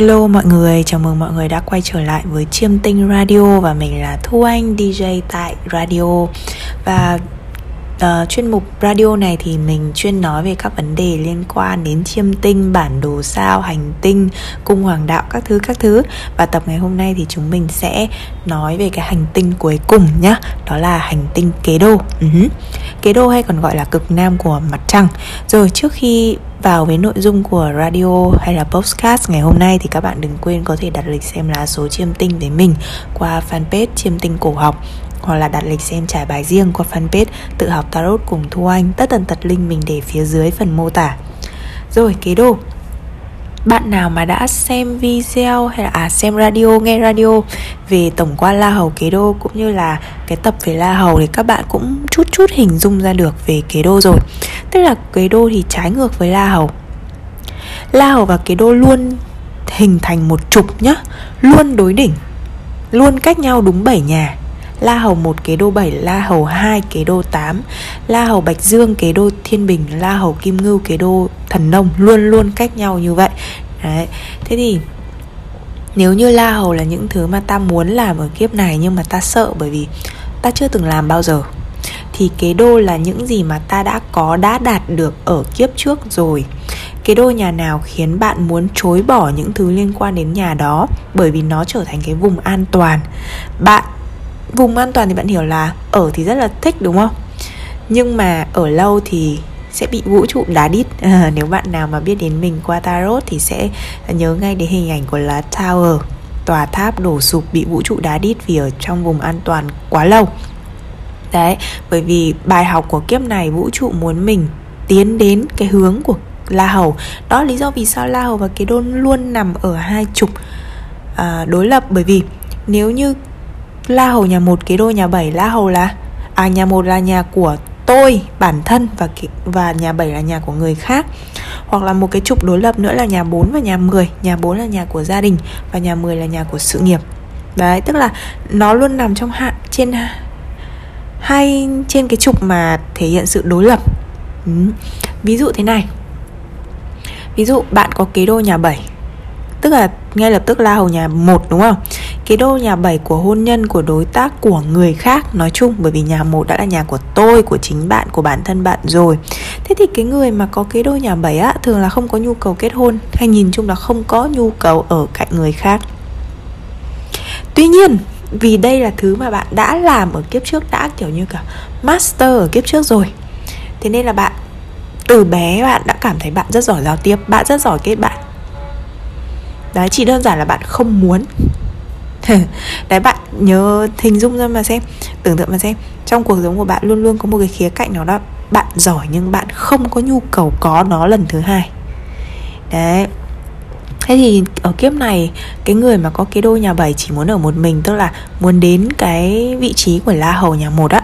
Hello mọi người, chào mừng mọi người đã quay trở lại với Chiêm Tinh Radio và mình là Thu Anh DJ tại Radio. Và uh, chuyên mục radio này thì mình chuyên nói về các vấn đề liên quan đến chiêm tinh, bản đồ sao, hành tinh, cung hoàng đạo các thứ các thứ. Và tập ngày hôm nay thì chúng mình sẽ nói về cái hành tinh cuối cùng nhá. Đó là hành tinh kế đô. Uh-huh. kế đô hay còn gọi là cực nam của mặt trăng. Rồi trước khi vào với nội dung của radio hay là podcast ngày hôm nay thì các bạn đừng quên có thể đặt lịch xem lá số chiêm tinh với mình qua fanpage chiêm tinh cổ học hoặc là đặt lịch xem trải bài riêng qua fanpage tự học tarot cùng Thu Anh tất tần tật link mình để phía dưới phần mô tả. Rồi kế đồ. Bạn nào mà đã xem video hay là à, xem radio nghe radio về tổng quan la hầu kế đô cũng như là cái tập về la hầu thì các bạn cũng chút chút hình dung ra được về kế đô rồi. Tức là kế đô thì trái ngược với la hầu. La hầu và kế đô luôn hình thành một trục nhá luôn đối đỉnh luôn cách nhau đúng 7 nhà. La Hầu 1 kế đô 7, La Hầu 2 kế đô 8, La Hầu Bạch Dương kế đô Thiên Bình, La Hầu Kim Ngưu kế đô Thần Nông luôn luôn cách nhau như vậy. Đấy. Thế thì nếu như La Hầu là những thứ mà ta muốn làm ở kiếp này nhưng mà ta sợ bởi vì ta chưa từng làm bao giờ thì kế đô là những gì mà ta đã có đã đạt được ở kiếp trước rồi kế đô nhà nào khiến bạn muốn chối bỏ những thứ liên quan đến nhà đó bởi vì nó trở thành cái vùng an toàn bạn vùng an toàn thì bạn hiểu là ở thì rất là thích đúng không? Nhưng mà ở lâu thì sẽ bị vũ trụ đá đít. À, nếu bạn nào mà biết đến mình qua tarot thì sẽ nhớ ngay đến hình ảnh của lá tower tòa tháp đổ sụp bị vũ trụ đá đít vì ở trong vùng an toàn quá lâu. Đấy bởi vì bài học của kiếp này vũ trụ muốn mình tiến đến cái hướng của la hầu. Đó là lý do vì sao la hầu và kế đôn luôn nằm ở hai trục à, đối lập. Bởi vì nếu như La Hầu nhà một, kế đô nhà 7 La Hầu là à nhà một là nhà của tôi, bản thân và và nhà 7 là nhà của người khác. Hoặc là một cái trục đối lập nữa là nhà 4 và nhà 10 nhà 4 là nhà của gia đình và nhà 10 là nhà của sự nghiệp. Đấy, tức là nó luôn nằm trong hạ trên hai trên cái trục mà thể hiện sự đối lập. Ừ. ví dụ thế này. Ví dụ bạn có kế đô nhà 7 tức là ngay lập tức la hầu nhà 1 đúng không? Cái đô nhà 7 của hôn nhân của đối tác của người khác, nói chung, bởi vì nhà một đã là nhà của tôi, của chính bạn, của bản thân bạn rồi. Thế thì cái người mà có cái đô nhà 7 á, thường là không có nhu cầu kết hôn, hay nhìn chung là không có nhu cầu ở cạnh người khác. Tuy nhiên, vì đây là thứ mà bạn đã làm ở kiếp trước đã, kiểu như cả master ở kiếp trước rồi, thế nên là bạn, từ bé bạn đã cảm thấy bạn rất giỏi giao tiếp, bạn rất giỏi kết bạn. Đấy, chỉ đơn giản là bạn không muốn đấy, bạn nhớ hình dung ra mà xem, tưởng tượng mà xem. Trong cuộc sống của bạn luôn luôn có một cái khía cạnh nào đó bạn giỏi nhưng bạn không có nhu cầu có nó lần thứ hai. Đấy. Thế thì ở kiếp này, Cái người mà có cái đôi nhà bảy chỉ muốn ở một mình, Tức là muốn đến cái vị trí của La Hầu nhà một á,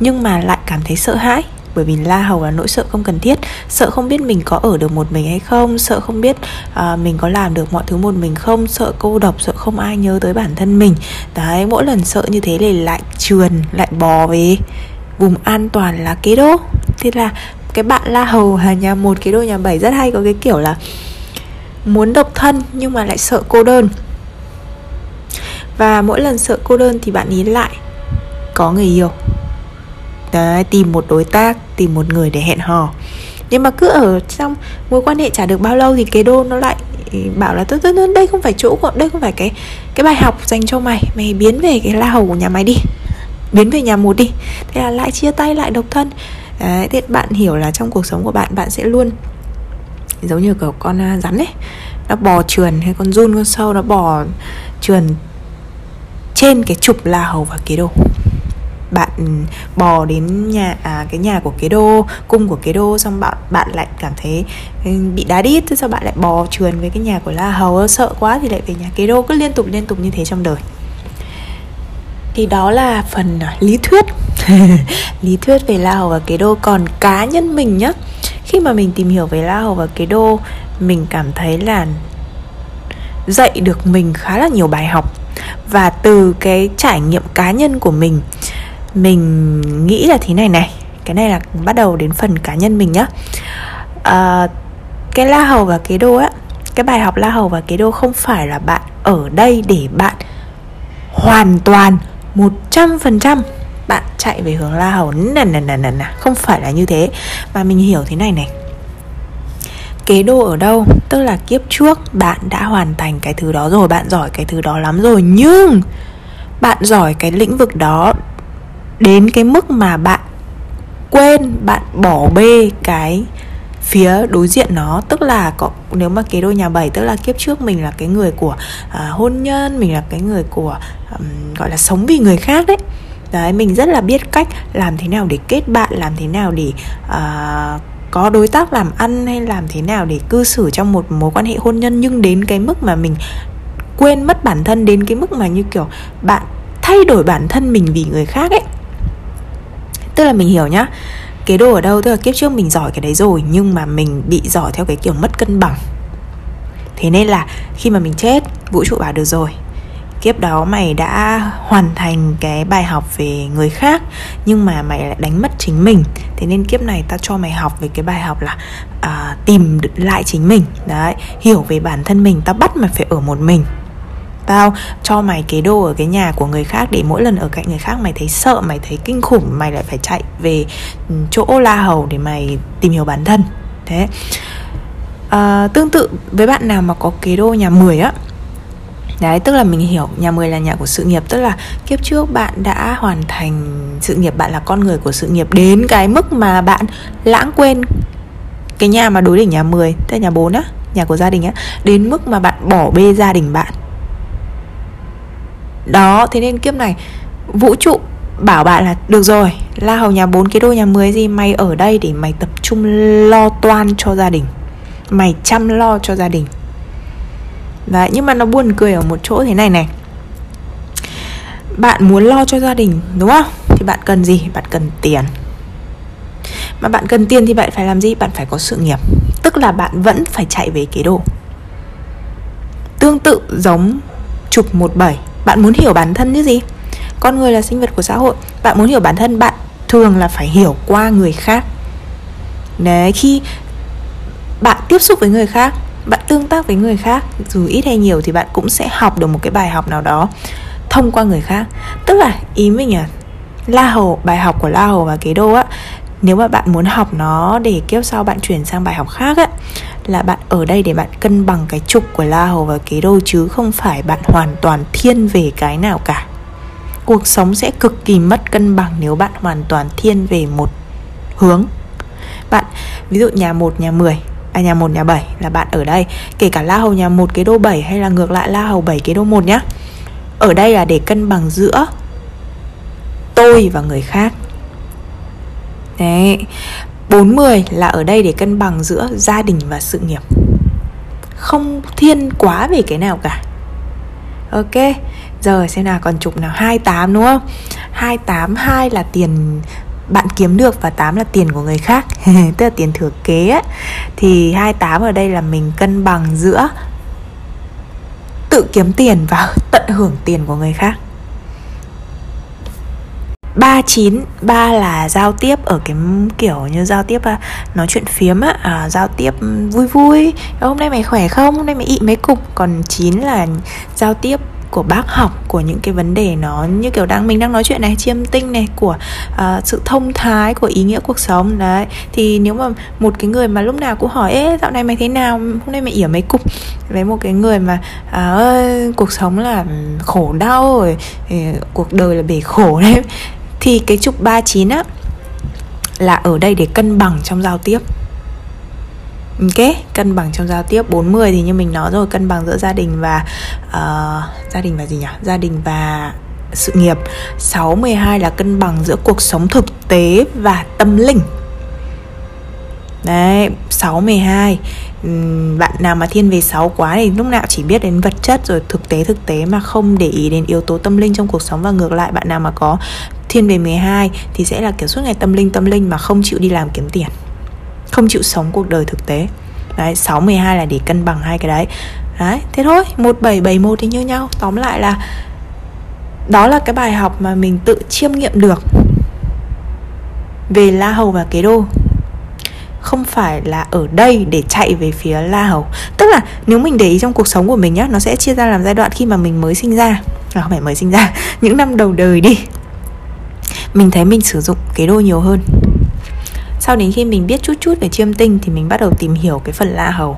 Nhưng mà lại cảm thấy sợ hãi bởi vì la hầu là nỗi sợ không cần thiết. Sợ không biết mình có ở được một mình hay không. Sợ không biết uh, mình có làm được mọi thứ một mình không. Sợ cô độc sợ không ai nhớ tới bản thân mình. Đấy mỗi lần sợ như thế thì lại trườn lại bò về. Vùng an toàn là kế đô thế là cái bạn la hầu là nhà một kế đô nhà bảy rất hay có cái kiểu là muốn độc thân nhưng mà lại sợ cô đơn. Và mỗi lần sợ cô đơn thì bạn ý lại có người yêu. Đấy, tìm một đối tác tìm một người để hẹn hò. Nhưng mà cứ ở trong mối quan hệ chả được bao lâu thì cái đô nó lại bảo là tốt tốt đây không phải chỗ của đây không phải cái cái bài học dành cho mày mày biến về cái la hầu của nhà mày đi biến về nhà một đi. Thế là lại chia tay lại độc thân. Đấy, thế bạn hiểu là trong cuộc sống của bạn bạn sẽ luôn giống như kiểu con à, rắn ấy nó bò trườn hay con run con sâu nó bò trườn trên cái trục la hầu và kế đồ bạn bò đến nhà à, cái nhà của kế đô cung của kế đô xong bạn bạn lại cảm thấy ừ, bị đá đít thế sao bạn lại bò trườn với cái nhà của la hầu? Sợ quá thì lại về nhà kế đô cứ liên tục liên tục như thế trong đời. Thì đó là phần à, lý thuyết. Lý thuyết về la hầu và kế đô. Còn cá nhân mình nhá khi mà mình tìm hiểu về la hầu và kế đô mình cảm thấy là dạy được mình khá là nhiều bài học. Và từ cái trải nghiệm cá nhân của mình mình nghĩ là thế này này. Cái này là bắt đầu đến phần cá nhân mình nhá. À, cái la hầu và kế đô á cái bài học la hầu và kế đô không phải là bạn ở đây để bạn hoàn toàn 100% bạn chạy về hướng la hầu. Nè nè nè nè nè không phải là như thế. Mà mình hiểu thế này này. Kế đô ở đâu? Tức là kiếp trước bạn đã hoàn thành cái thứ đó rồi bạn giỏi cái thứ đó lắm rồi. Nhưng bạn giỏi cái lĩnh vực đó đến cái mức mà bạn quên bạn bỏ bê cái phía đối diện nó. Tức là có nếu mà cái đôi nhà bảy tức là kiếp trước mình là cái người của à, hôn nhân mình là cái người của um, gọi là sống vì người khác đấy. Đấy mình rất là biết cách làm thế nào để kết bạn làm thế nào để uh, có đối tác làm ăn hay làm thế nào để cư xử trong một mối quan hệ hôn nhân. Nhưng đến cái mức mà mình quên mất bản thân đến cái mức mà như kiểu bạn thay đổi bản thân mình vì người khác ấy tức là mình hiểu nhá. Cái đồ ở đâu tức là kiếp trước mình giỏi cái đấy rồi nhưng mà mình bị giỏi theo cái kiểu mất cân bằng. Thế nên là khi mà mình chết vũ trụ bảo được rồi. Kiếp đó mày đã hoàn thành cái bài học về người khác nhưng mà mày lại đánh mất chính mình. Thế nên kiếp này ta cho mày học về cái bài học là à, tìm lại chính mình. Đấy hiểu về bản thân mình ta bắt mày phải ở một mình tao cho mày cái đồ ở cái nhà của người khác để mỗi lần ở cạnh người khác mày thấy sợ mày thấy kinh khủng mày lại phải chạy về ừ, chỗ la hầu để mày tìm hiểu bản thân. Thế à, tương tự với bạn nào mà có kế đô nhà 10 á. Đấy, tức là mình hiểu nhà 10 là nhà của sự nghiệp Tức là kiếp trước bạn đã hoàn thành sự nghiệp Bạn là con người của sự nghiệp Đến cái mức mà bạn lãng quên Cái nhà mà đối đỉnh nhà 10 Tức là nhà 4 á, nhà của gia đình á Đến mức mà bạn bỏ bê gia đình bạn đó thế nên kiếp này vũ trụ bảo bạn là được rồi la hầu nhà bốn cái đôi nhà 10 gì mày ở đây để mày tập trung lo toan cho gia đình. Mày chăm lo cho gia đình. Đấy, nhưng mà nó buồn cười ở một chỗ thế này này. Bạn muốn lo cho gia đình đúng không? Thì bạn cần gì? Bạn cần tiền. Mà bạn cần tiền thì bạn phải làm gì? Bạn phải có sự nghiệp. Tức là bạn vẫn phải chạy về kế đồ Tương tự giống trục 17 bạn muốn hiểu bản thân như gì? Con người là sinh vật của xã hội. Bạn muốn hiểu bản thân, bạn thường là phải hiểu qua người khác. Đấy, khi bạn tiếp xúc với người khác, bạn tương tác với người khác, dù ít hay nhiều thì bạn cũng sẽ học được một cái bài học nào đó thông qua người khác. Tức là ý mình à la hầu, bài học của la hầu và kế đô á, nếu mà bạn muốn học nó để kiếp sau bạn chuyển sang bài học khác á là bạn ở đây để bạn cân bằng cái trục của la hầu và kế đô chứ không phải bạn hoàn toàn thiên về cái nào cả. Cuộc sống sẽ cực kỳ mất cân bằng nếu bạn hoàn toàn thiên về một hướng. Bạn, ví dụ nhà 1 nhà 10 à nhà 1 nhà 7 là bạn ở đây, kể cả la hầu nhà 1 cái đô 7 hay là ngược lại la hầu 7 cái đô 1 nhá. Ở đây là để cân bằng giữa tôi và người khác. Đấy 40 là ở đây để cân bằng giữa gia đình và sự nghiệp. Không thiên quá về cái nào cả. Ok, Giờ xem nào, còn chục nào? 28 đúng không? 28 2 là tiền bạn kiếm được và 8 là tiền của người khác. Tức là tiền thừa kế ấy. Thì 28 ở đây là mình cân bằng giữa Tự kiếm tiền và tận hưởng tiền của người khác. 39 ba là giao tiếp ở cái kiểu như giao tiếp à, nói chuyện phiếm á à, giao tiếp vui vui. Ờ, hôm nay mày khỏe không? Hôm nay mày ị mấy cục? Còn chín là giao tiếp của bác học của những cái vấn đề nó như kiểu đang mình đang nói chuyện này chiêm tinh này của uh, sự thông thái của ý nghĩa cuộc sống. Đấy thì nếu mà một cái người mà lúc nào cũng hỏi ế dạo này mày thế nào? Hôm nay mày ỉa mấy cục? Với một cái người mà à, ơi cuộc sống là khổ đau rồi cuộc đời là bể khổ đấy thì cái trục 39 á là ở đây để cân bằng trong giao tiếp. Ok, cân bằng trong giao tiếp. 40 thì như mình nói rồi cân bằng giữa gia đình và uh, gia đình và gì nhỉ? Gia đình và sự nghiệp. 6 12 là cân bằng giữa cuộc sống thực tế và tâm linh. Đấy, 6 12 bạn nào mà thiên về sáu quá thì lúc nào chỉ biết đến vật chất rồi thực tế thực tế mà không để ý đến yếu tố tâm linh trong cuộc sống. Và ngược lại, bạn nào mà có thiên về 12 thì sẽ là kiểu suốt ngày tâm linh tâm linh mà không chịu đi làm kiếm tiền, không chịu sống cuộc đời thực tế. Đấy 6 12 là để cân bằng hai cái đấy. Đấy, thế thôi 1771 thì như nhau. Tóm lại là đó là cái bài học mà mình tự chiêm nghiệm được về la hầu và kế đô không phải là ở đây để chạy về phía la hầu tức là nếu mình để ý trong cuộc sống của mình nhá nó sẽ chia ra làm giai đoạn khi mà mình mới sinh ra. À, không phải mới sinh ra những năm đầu đời đi. Mình thấy mình sử dụng cái đô nhiều hơn. Sau đến khi mình biết chút chút về chiêm tinh thì mình bắt đầu tìm hiểu cái phần la hầu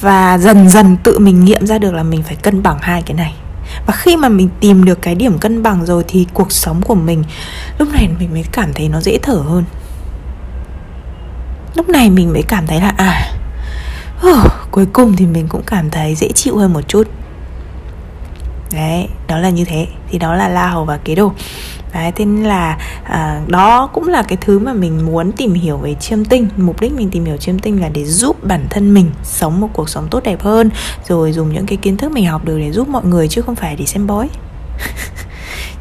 và dần dần tự mình nghiệm ra được là mình phải cân bằng hai cái này. Và khi mà mình tìm được cái điểm cân bằng rồi thì cuộc sống của mình lúc này mình mới cảm thấy nó dễ thở hơn lúc này mình mới cảm thấy là à uh, cuối cùng thì mình cũng cảm thấy dễ chịu hơn một chút. Đấy đó là như thế. Thì đó là la hầu và kế đồ. Đấy thế nên là à, đó cũng là cái thứ mà mình muốn tìm hiểu về chiêm tinh. Mục đích mình tìm hiểu chiêm tinh là để giúp bản thân mình sống một cuộc sống tốt đẹp hơn rồi dùng những cái kiến thức mình học được để giúp mọi người chứ không phải để xem bói.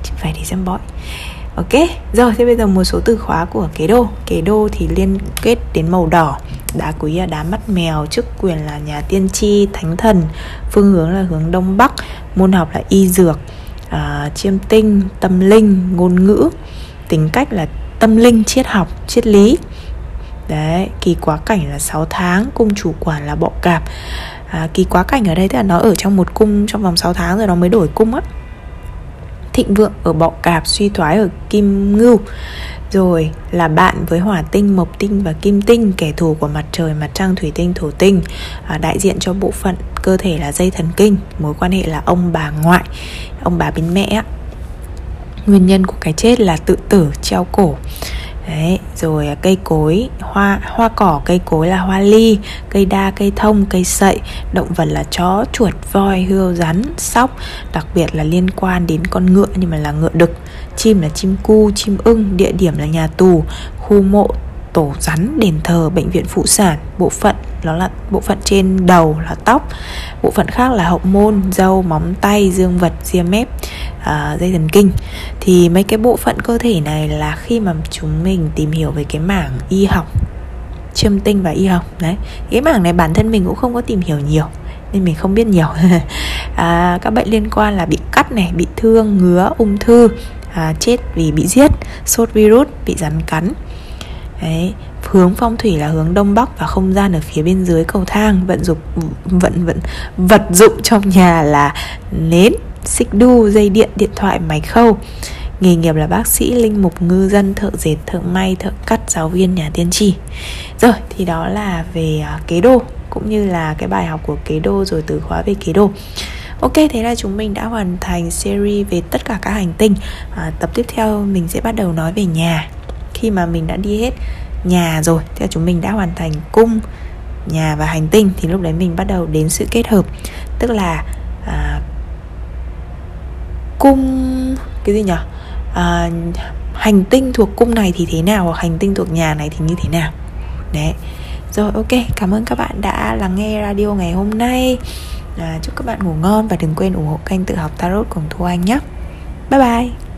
Chứ không phải để xem bói. Ok, rồi thế bây giờ một số từ khóa của kế đô. Kế đô thì liên kết đến màu đỏ. Đá quý là đá mắt mèo Chức quyền là nhà tiên tri, thánh thần. Phương hướng là hướng đông bắc Môn học là y dược uh, Chiêm tinh, tâm linh, ngôn ngữ. Tính cách là tâm linh, triết học, triết lý. Đấy, kỳ quá cảnh là 6 tháng Cung chủ quản là bọ cạp. À, Kỳ quá cảnh ở đây tức là nó ở trong một cung Trong vòng 6 tháng rồi nó mới đổi cung á thịnh vượng ở bọ cạp suy thoái ở kim ngưu. Rồi là bạn với hỏa tinh mộc tinh và kim tinh kẻ thù của mặt trời mặt trăng thủy tinh thổ tinh. À, đại diện cho bộ phận cơ thể là dây thần kinh mối quan hệ là ông bà ngoại ông bà bên mẹ nguyên nhân của cái chết là tự tử treo cổ. Đấy, rồi à, cây cối, hoa hoa cỏ cây cối là hoa ly, cây đa, cây thông, cây sậy, động vật là chó, chuột, voi, hươu, rắn, sóc, đặc biệt là liên quan đến con ngựa nhưng mà là ngựa đực, chim là chim cu, chim ưng, địa điểm là nhà tù, khu mộ tổ rắn, đền thờ, bệnh viện phụ sản, bộ phận đó là bộ phận trên đầu là tóc, bộ phận khác là hậu môn, dâu, móng tay, dương vật, ria mép, uh, dây thần kinh. Thì mấy cái bộ phận cơ thể này là khi mà chúng mình tìm hiểu về cái mảng y học, chiêm tinh và y học đấy. Cái mảng này bản thân mình cũng không có tìm hiểu nhiều nên mình không biết nhiều à, các bệnh liên quan là bị cắt này bị thương ngứa ung thư à, chết vì bị giết sốt virus bị rắn cắn Đấy, hướng phong thủy là hướng đông bắc và không gian ở phía bên dưới cầu thang vận dụng vận vận vật dụng trong nhà là nến xích đu dây điện điện thoại máy khâu. Nghề nghiệp là bác sĩ linh mục ngư dân thợ dệt thợ may thợ cắt giáo viên nhà tiên tri. Rồi thì đó là về à, kế đô cũng như là cái bài học của kế đô rồi từ khóa về kế đô. Ok, thế là chúng mình đã hoàn thành series về tất cả các hành tinh. À, Tập tiếp theo mình sẽ bắt đầu nói về nhà khi mà mình đã đi hết nhà rồi theo chúng mình đã hoàn thành cung nhà và hành tinh thì lúc đấy mình bắt đầu đến sự kết hợp. Tức là à, cung cái gì nhỉ? À, hành tinh thuộc cung này thì thế nào hoặc hành tinh thuộc nhà này thì như thế nào? Đấy. Rồi ok cảm ơn các bạn đã lắng nghe radio ngày hôm nay. À, chúc các bạn ngủ ngon và đừng quên ủng hộ kênh tự học tarot cùng thu anh nhé. Bye bye.